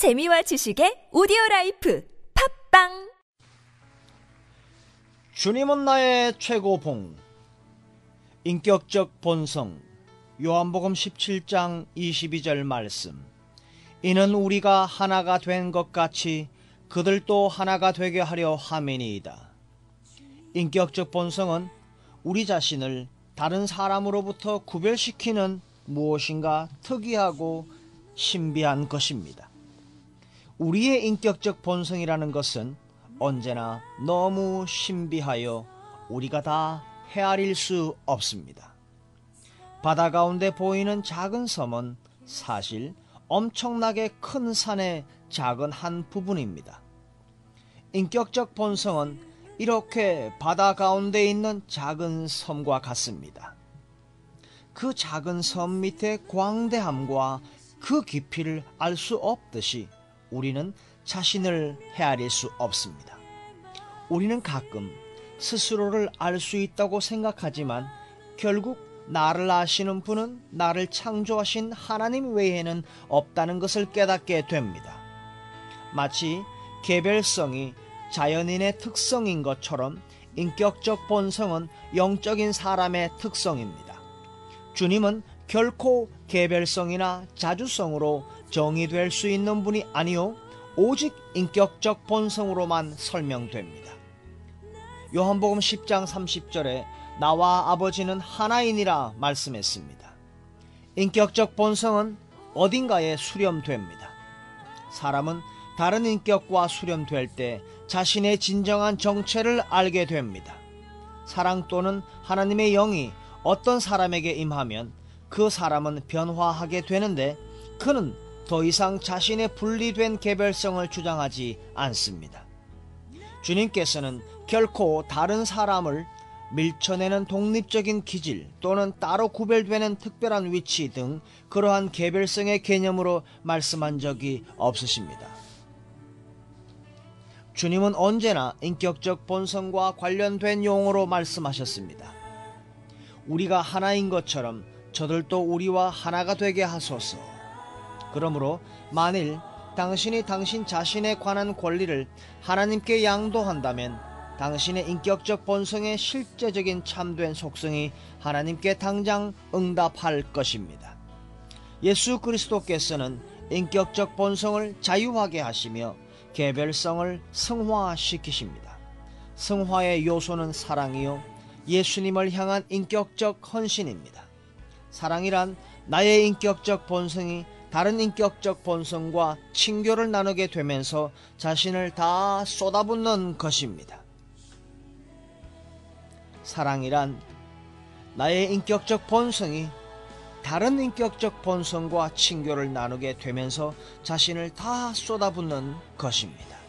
재미와 지식의 오디오 라이프 팟빵 주님은 나의 최고봉 인격적 본성 요한복음 17장 22절 말씀 이는 우리가 하나가 된 것 같이 그들도 하나가 되게 하려 함이니이다. 인격적 본성은 우리 자신을 다른 사람으로부터 구별시키는 무엇인가 특이하고 신비한 것입니다. 우리의 인격적 본성이라는 것은 언제나 너무 신비하여 우리가 다 헤아릴 수 없습니다. 바다 가운데 보이는 작은 섬은 사실 엄청나게 큰 산의 작은 한 부분입니다. 인격적 본성은 이렇게 바다 가운데 있는 작은 섬과 같습니다. 그 작은 섬 밑의 광대함과 그 깊이를 알 수 없듯이 우리는 자신을 헤아릴 수 없습니다. 우리는 가끔 스스로를 알 수 있다고 생각하지만 결국 나를 아시는 분은 나를 창조하신 하나님 외에는 없다는 것을 깨닫게 됩니다. 마치 개별성이 자연인의 특성인 것처럼 인격적 본성은 영적인 사람의 특성입니다. 주님은 결코 개별성이나 자주성으로 정의될 수 있는 분이 아니요 오직 인격적 본성으로만 설명됩니다. 요한복음 10장 30절에 나와 아버지는 하나이니라 말씀했습니다. 인격적 본성은 어딘가에 수렴됩니다. 사람은 다른 인격과 수렴될 때 자신의 진정한 정체를 알게 됩니다. 사랑 또는 하나님의 영이 어떤 사람에게 임하면 그 사람은 변화하게 되는데 그는 더 이상 자신의 분리된 개별성을 주장하지 않습니다. 주님께서는 결코 다른 사람을 밀쳐내는 독립적인 기질 또는 따로 구별되는 특별한 위치 등 그러한 개별성의 개념으로 말씀한 적이 없으십니다. 주님은 언제나 인격적 본성과 관련된 용어로 말씀하셨습니다. 우리가 하나인 것처럼 저들도 우리와 하나가 되게 하소서. 그러므로 만일 당신이 당신 자신에 관한 권리를 하나님께 양도한다면 당신의 인격적 본성의 실제적인 참된 속성이 하나님께 당장 응답할 것입니다. 예수 그리스도께서는 인격적 본성을 자유하게 하시며 개별성을 승화시키십니다. 승화의 요소는 사랑이요. 예수님을 향한 인격적 헌신입니다. 사랑이란 나의 인격적 본성이 다른 인격적 본성과 친교를 나누게 되면서 자신을 다 쏟아붓는 것입니다. 사랑이란 나의 인격적 본성이 다른 인격적 본성과 친교를 나누게 되면서 자신을 다 쏟아붓는 것입니다.